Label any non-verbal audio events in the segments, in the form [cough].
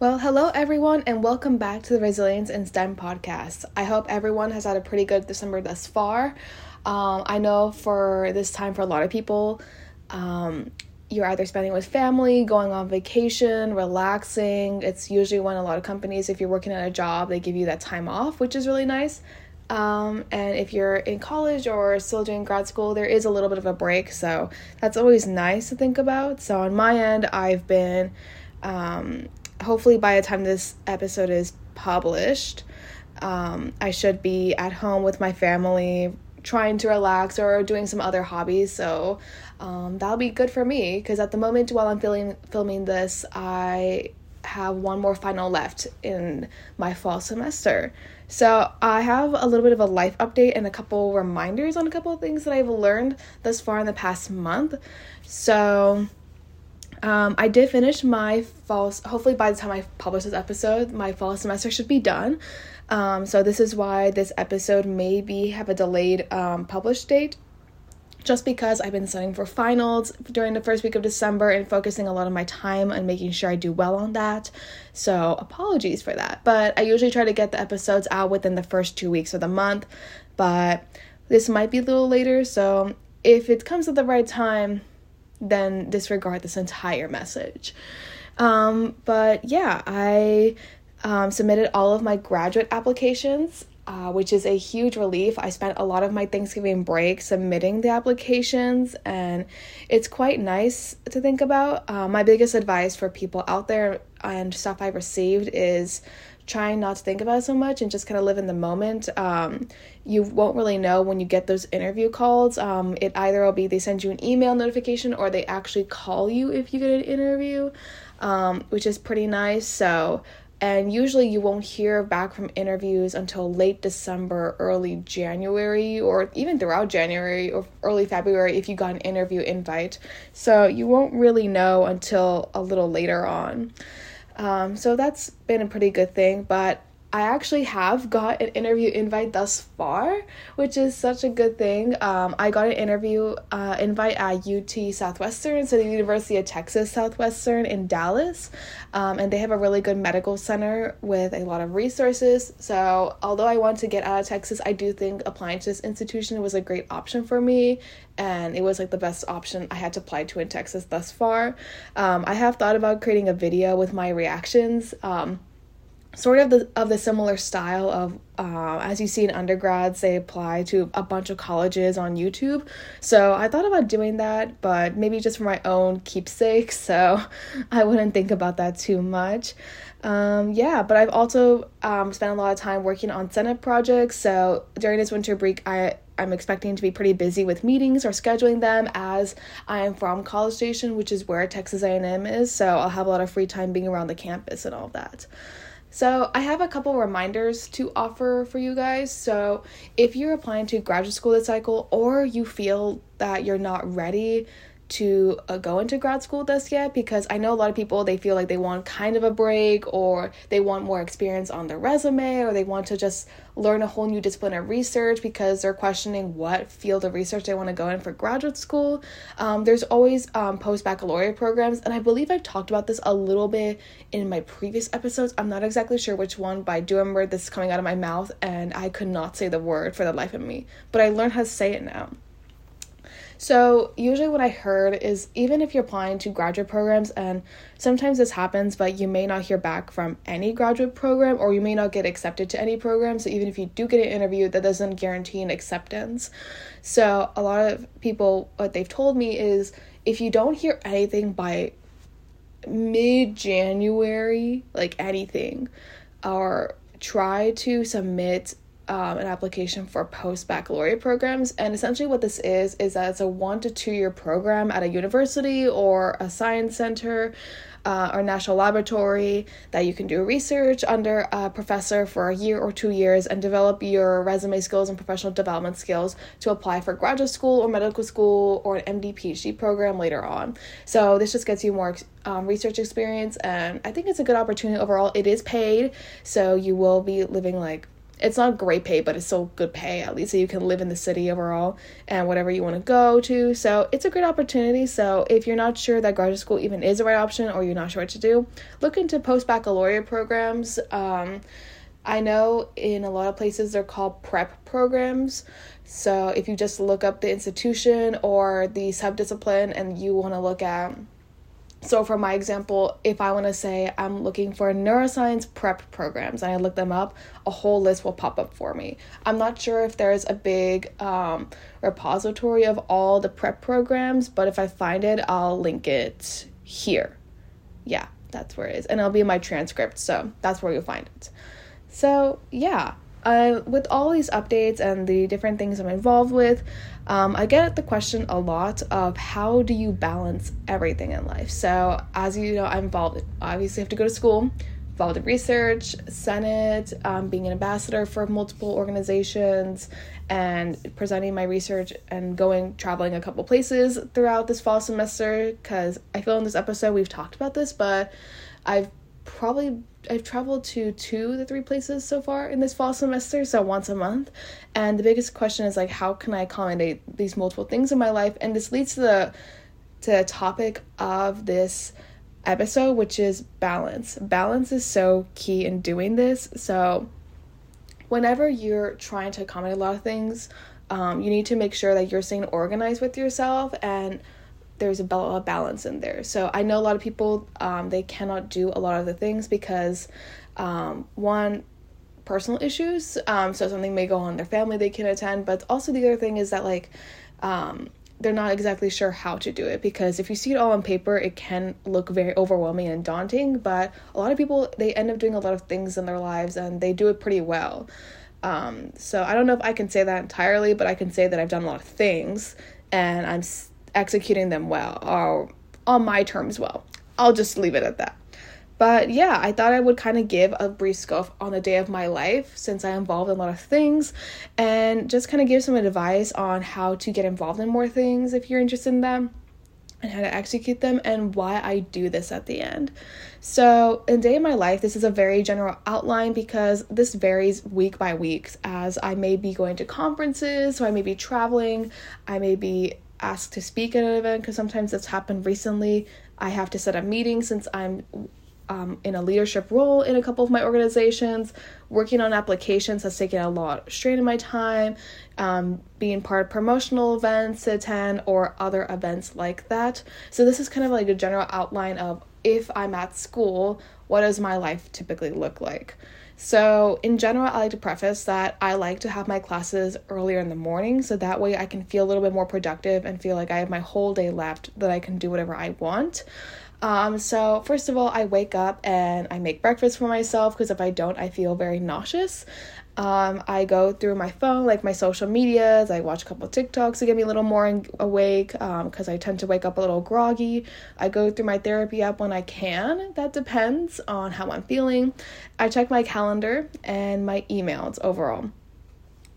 Well, hello everyone, and welcome back to the Resilience in STEM podcast. I hope everyone has had a pretty good December thus far. Um, I know for this time, for a lot of people, um, you're either spending with family, going on vacation, relaxing. It's usually when a lot of companies, if you're working at a job, they give you that time off, which is really nice. Um, and if you're in college or still doing grad school, there is a little bit of a break, so that's always nice to think about. So on my end, I've been um, hopefully by the time this episode is published, um, I should be at home with my family, trying to relax or doing some other hobbies. So um, that'll be good for me because at the moment while I'm filming filming this, I have one more final left in my fall semester. So I have a little bit of a life update and a couple reminders on a couple of things that I've learned thus far in the past month. So um, I did finish my fall. Hopefully, by the time I publish this episode, my fall semester should be done. Um, so this is why this episode maybe have a delayed um, publish date, just because I've been studying for finals during the first week of December and focusing a lot of my time on making sure I do well on that. So apologies for that. But I usually try to get the episodes out within the first two weeks of the month, but this might be a little later. So if it comes at the right time, then disregard this entire message. Um, but yeah, I um, submitted all of my graduate applications, uh, which is a huge relief. I spent a lot of my Thanksgiving break submitting the applications, and it's quite nice to think about. Uh, my biggest advice for people out there and stuff I've received is trying not to think about it so much and just kind of live in the moment. Um, you won't really know when you get those interview calls. Um, it either will be they send you an email notification or they actually call you if you get an interview, um, which is pretty nice. So, and usually you won't hear back from interviews until late December, early January, or even throughout January or early February if you got an interview invite. So you won't really know until a little later on. Um, so that's been a pretty good thing, but I actually have got an interview invite thus far, which is such a good thing. Um, I got an interview uh, invite at UT Southwestern, so the University of Texas Southwestern in Dallas, um, and they have a really good medical center with a lot of resources. So, although I want to get out of Texas, I do think applying to this institution was a great option for me, and it was like the best option I had to apply to in Texas thus far. Um, I have thought about creating a video with my reactions. Um, sort of the of the similar style of uh, as you see in undergrads they apply to a bunch of colleges on youtube so i thought about doing that but maybe just for my own keepsake [laughs] so i wouldn't think about that too much um, yeah but i've also um, spent a lot of time working on senate projects so during this winter break i I'm expecting to be pretty busy with meetings or scheduling them as I am from College Station, which is where Texas A&M is. So I'll have a lot of free time being around the campus and all that. So, I have a couple reminders to offer for you guys. So, if you're applying to graduate school this cycle or you feel that you're not ready to uh, go into grad school this yet because I know a lot of people they feel like they want kind of a break or they want more experience on their resume or they want to just learn a whole new discipline of research because they're questioning what field of research they want to go in for graduate school. Um, there's always um, post baccalaureate programs, and I believe I've talked about this a little bit in my previous episodes. I'm not exactly sure which one, but I do remember this coming out of my mouth, and I could not say the word for the life of me. But I learned how to say it now. So, usually, what I heard is even if you're applying to graduate programs, and sometimes this happens, but you may not hear back from any graduate program or you may not get accepted to any program. So, even if you do get an interview, that doesn't guarantee an acceptance. So, a lot of people, what they've told me is if you don't hear anything by mid January, like anything, or try to submit um, an application for post baccalaureate programs. And essentially, what this is is that it's a one to two year program at a university or a science center. Uh, or national laboratory that you can do research under a professor for a year or two years and develop your resume skills and professional development skills to apply for graduate school or medical school or an MD PhD program later on. So this just gets you more um, research experience, and I think it's a good opportunity overall. It is paid, so you will be living like it's not great pay, but it's still good pay at least, so you can live in the city overall and whatever you want to go to. So it's a great opportunity. So if you're not sure that graduate school even is the right option, or you're not sure what to do, look into post baccalaureate programs. Um, I know in a lot of places they're called prep programs. So if you just look up the institution or the subdiscipline and you want to look at so for my example, if I want to say I'm looking for neuroscience prep programs and I look them up, a whole list will pop up for me. I'm not sure if there's a big um, repository of all the prep programs, but if I find it, I'll link it here. Yeah, that's where it is. And it'll be in my transcript, so that's where you'll find it. So, yeah, uh, with all these updates and the different things I'm involved with, um, I get the question a lot of how do you balance everything in life? So, as you know, I'm involved, obviously, have to go to school, involved in research, Senate, um, being an ambassador for multiple organizations, and presenting my research and going traveling a couple places throughout this fall semester. Because I feel in this episode we've talked about this, but I've probably I've traveled to two to three places so far in this fall semester, so once a month. And the biggest question is like how can I accommodate these multiple things in my life? And this leads to the to the topic of this episode, which is balance. Balance is so key in doing this. So whenever you're trying to accommodate a lot of things, um, you need to make sure that you're staying organized with yourself and there's a balance in there. So I know a lot of people um, they cannot do a lot of the things because um, one personal issues. Um, so something may go on their family they can attend, but also the other thing is that like um, they're not exactly sure how to do it because if you see it all on paper, it can look very overwhelming and daunting. But a lot of people they end up doing a lot of things in their lives and they do it pretty well. Um, so I don't know if I can say that entirely, but I can say that I've done a lot of things and I'm executing them well or on my terms well. I'll just leave it at that. But yeah, I thought I would kind of give a brief scope on the day of my life since I involved in a lot of things and just kind of give some advice on how to get involved in more things if you're interested in them and how to execute them and why I do this at the end. So, in day of my life, this is a very general outline because this varies week by week as I may be going to conferences, so I may be traveling, I may be asked to speak at an event because sometimes that's happened recently. I have to set up meetings since I'm um, in a leadership role in a couple of my organizations. Working on applications has taken a lot strain in my time. Um, being part of promotional events to attend or other events like that. So, this is kind of like a general outline of if I'm at school, what does my life typically look like? So, in general, I like to preface that I like to have my classes earlier in the morning so that way I can feel a little bit more productive and feel like I have my whole day left that I can do whatever I want. Um, so first of all, I wake up and I make breakfast for myself because if I don't, I feel very nauseous. Um, I go through my phone, like my social medias. I watch a couple TikToks to get me a little more awake because um, I tend to wake up a little groggy. I go through my therapy app when I can. That depends on how I'm feeling. I check my calendar and my emails overall.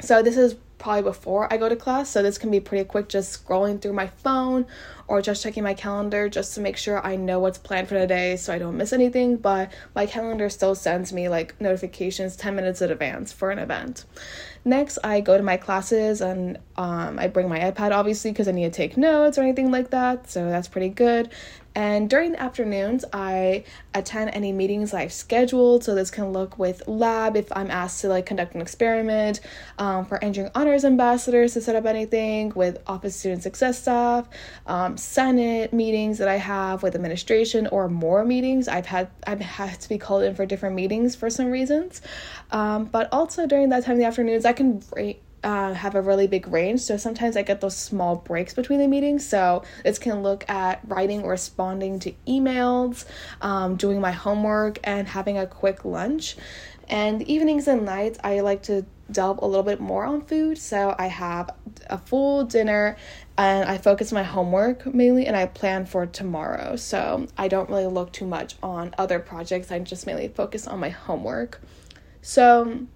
So this is probably before I go to class, so this can be pretty quick just scrolling through my phone or just checking my calendar just to make sure I know what's planned for the day so I don't miss anything. But my calendar still sends me like notifications 10 minutes in advance for an event. Next, I go to my classes and um, I bring my iPad obviously because I need to take notes or anything like that, so that's pretty good. And during the afternoons, I attend any meetings I've scheduled. So this can look with lab if I'm asked to like conduct an experiment, um, for engineering honors ambassadors to set up anything, with office student success staff, um, senate meetings that I have with administration, or more meetings. I've had I've had to be called in for different meetings for some reasons. Um, but also during that time in the afternoons, I can uh, have a really big range. So sometimes I get those small breaks between the meetings. So this can look at writing or responding to emails, um, doing my homework, and having a quick lunch. And evenings and nights, I like to delve a little bit more on food. So I have a full dinner and I focus my homework mainly and I plan for tomorrow. So I don't really look too much on other projects. I just mainly focus on my homework. So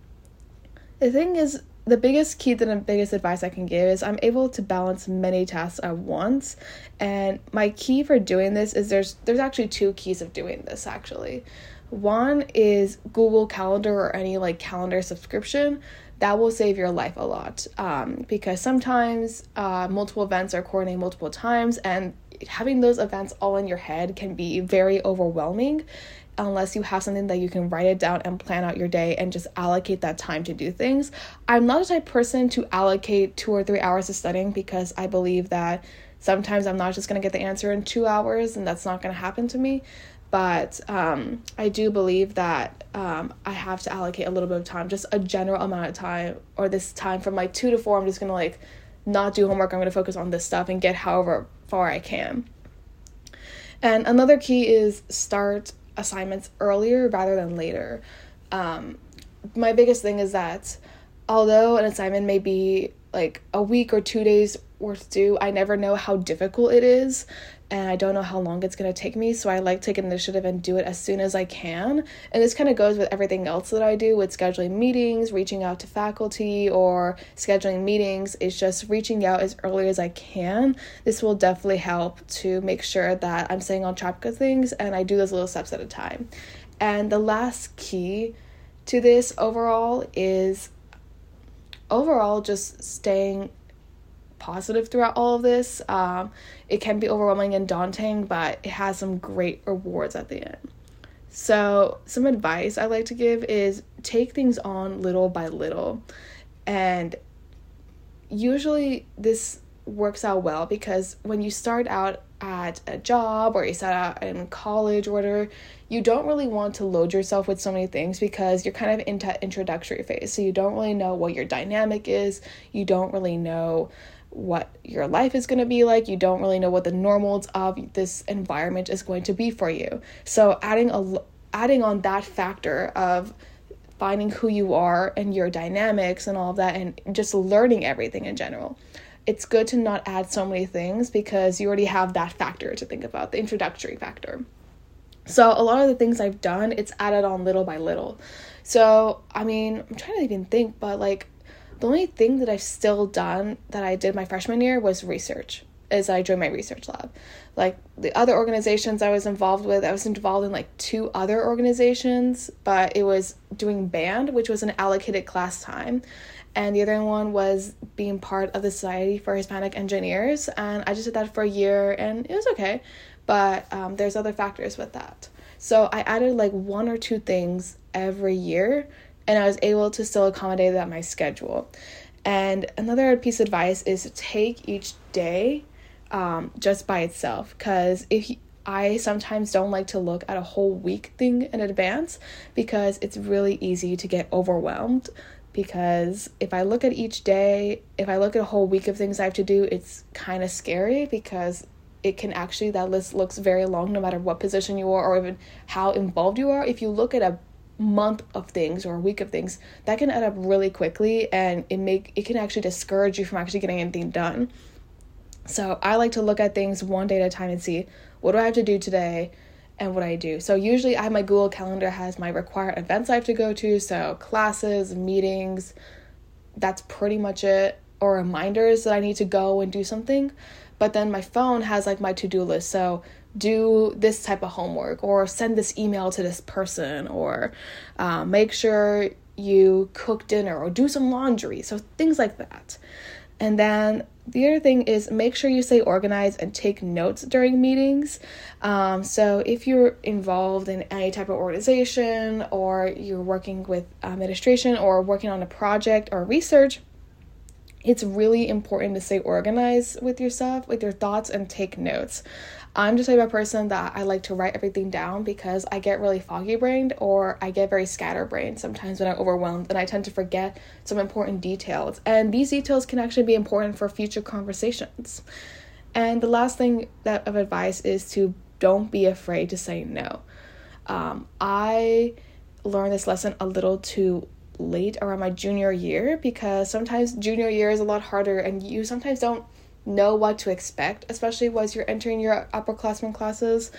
the thing is, the biggest key to the biggest advice I can give is I'm able to balance many tasks at once. And my key for doing this is there's there's actually two keys of doing this actually. One is Google Calendar or any like calendar subscription. That will save your life a lot um, because sometimes uh, multiple events are coordinated multiple times, and having those events all in your head can be very overwhelming unless you have something that you can write it down and plan out your day and just allocate that time to do things. I'm not the type person to allocate two or three hours of studying because I believe that sometimes I'm not just going to get the answer in two hours and that's not going to happen to me. But um, I do believe that um, I have to allocate a little bit of time, just a general amount of time, or this time from like two to four. I'm just going to like not do homework. I'm going to focus on this stuff and get however far I can. And another key is start assignments earlier rather than later. Um, my biggest thing is that although an assignment may be like a week or two days worth due, I never know how difficult it is and I don't know how long it's going to take me. So I like take initiative and do it as soon as I can. And this kind of goes with everything else that I do with scheduling meetings, reaching out to faculty, or scheduling meetings. It's just reaching out as early as I can. This will definitely help to make sure that I'm staying on track of things and I do those little steps at a time. And the last key to this overall is overall just staying positive throughout all of this. Um, it can be overwhelming and daunting, but it has some great rewards at the end. So, some advice I like to give is take things on little by little. And usually, this works out well because when you start out at a job or you start out in college or whatever, you don't really want to load yourself with so many things because you're kind of into introductory phase. So you don't really know what your dynamic is. You don't really know what your life is going to be like. You don't really know what the normals of this environment is going to be for you. So adding a adding on that factor of finding who you are and your dynamics and all of that and just learning everything in general. It's good to not add so many things because you already have that factor to think about, the introductory factor. So a lot of the things I've done, it's added on little by little. So, I mean, I'm trying to even think, but like the only thing that I've still done that I did my freshman year was research. as I joined my research lab. Like the other organizations I was involved with, I was involved in like two other organizations, but it was doing band, which was an allocated class time. And the other one was being part of the Society for Hispanic Engineers. And I just did that for a year and it was okay. But um, there's other factors with that. So I added like one or two things every year and I was able to still accommodate that my schedule. And another piece of advice is to take each day um, just by itself because if you, I sometimes don't like to look at a whole week thing in advance because it's really easy to get overwhelmed. Because if I look at each day, if I look at a whole week of things I have to do, it's kind of scary because it can actually, that list looks very long no matter what position you are or even how involved you are. If you look at a month of things or a week of things that can add up really quickly and it make it can actually discourage you from actually getting anything done. So i like to look at things one day at a time and see what do i have to do today and what i do? So usually i have my google calendar has my required events i have to go to so classes meetings that's pretty much it or reminders that i need to go and do something. But then my phone has like my to-do list. So do this type of homework or send this email to this person or uh, make sure you cook dinner or do some laundry. So things like that. And then the other thing is make sure you stay organized and take notes during meetings. Um, so if you're involved in any type of organization or you're working with administration or working on a project or research, it's really important to stay organized with yourself, with your thoughts, and take notes. I'm just the type of person that I like to write everything down because I get really foggy brained or I get very scatterbrained sometimes when I'm overwhelmed and I tend to forget some important details. And these details can actually be important for future conversations. And the last thing that of advice is to don't be afraid to say no. Um, I learned this lesson a little too late around my junior year because sometimes junior year is a lot harder and you sometimes don't know what to expect, especially as you're entering your upperclassmen classes.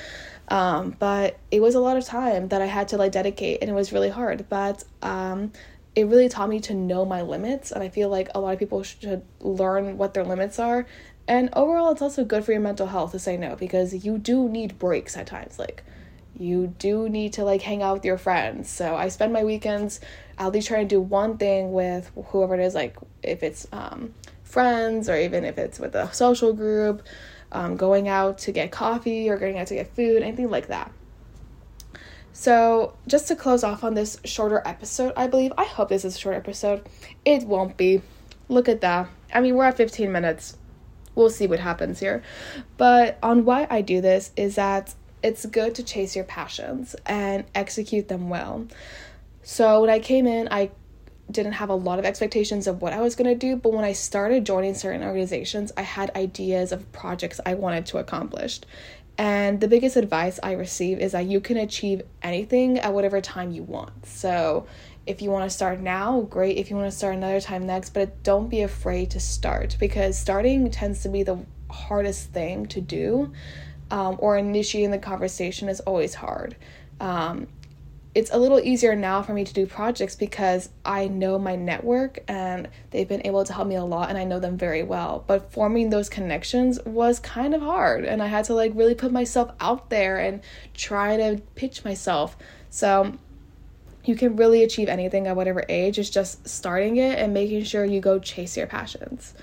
Um, but it was a lot of time that I had to like dedicate, and it was really hard. But um, it really taught me to know my limits, and I feel like a lot of people should learn what their limits are. And overall, it's also good for your mental health to say no because you do need breaks at times. Like, you do need to like hang out with your friends. So I spend my weekends at least trying to do one thing with whoever it is, like if it's um, friends or even if it's with a social group, um, going out to get coffee or going out to get food, anything like that. So, just to close off on this shorter episode, I believe, I hope this is a short episode. It won't be. Look at that. I mean, we're at 15 minutes. We'll see what happens here. But on why I do this is that it's good to chase your passions and execute them well. So, when I came in, I didn't have a lot of expectations of what I was going to do, but when I started joining certain organizations, I had ideas of projects I wanted to accomplish. And the biggest advice I receive is that you can achieve anything at whatever time you want. So, if you want to start now, great. If you want to start another time next, but don't be afraid to start because starting tends to be the hardest thing to do, um, or initiating the conversation is always hard. Um, it's a little easier now for me to do projects because I know my network and they've been able to help me a lot and I know them very well. But forming those connections was kind of hard and I had to like really put myself out there and try to pitch myself. So you can really achieve anything at whatever age. It's just starting it and making sure you go chase your passions.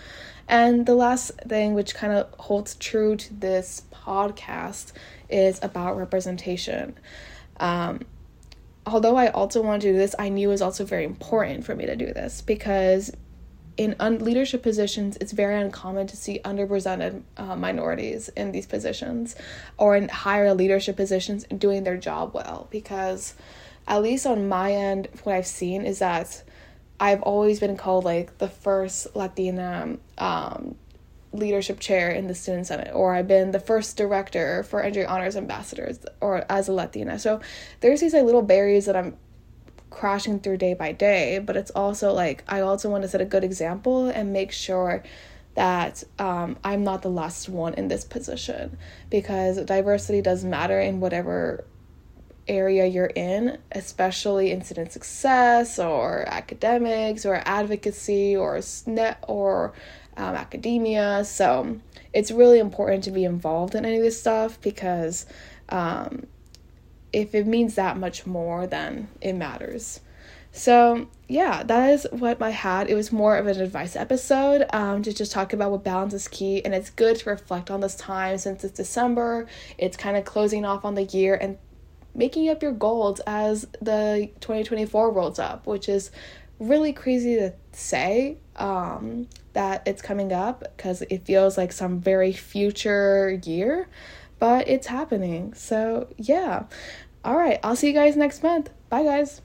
And the last thing, which kind of holds true to this podcast, is about representation. Um, although I also want to do this, I knew it was also very important for me to do this because in un- leadership positions, it's very uncommon to see underrepresented uh, minorities in these positions or in higher leadership positions doing their job well. Because, at least on my end, what I've seen is that I've always been called like the first Latina um, leadership chair in the student senate or i've been the first director for NJ honors ambassadors or as a latina. So there's these like little barriers that i'm crashing through day by day but it's also like i also want to set a good example and make sure that um, i'm not the last one in this position because diversity does matter in whatever area you're in, especially in student success or academics or advocacy or senate or um, academia. So it's really important to be involved in any of this stuff because um, if it means that much more, then it matters. So, yeah, that is what I had. It was more of an advice episode um, to just talk about what balance is key. And it's good to reflect on this time since it's December. It's kind of closing off on the year and making up your goals as the 2024 rolls up, which is really crazy to say um, that it's coming up because it feels like some very future year, but it's happening. So, yeah. All right, I'll see you guys next month. Bye, guys.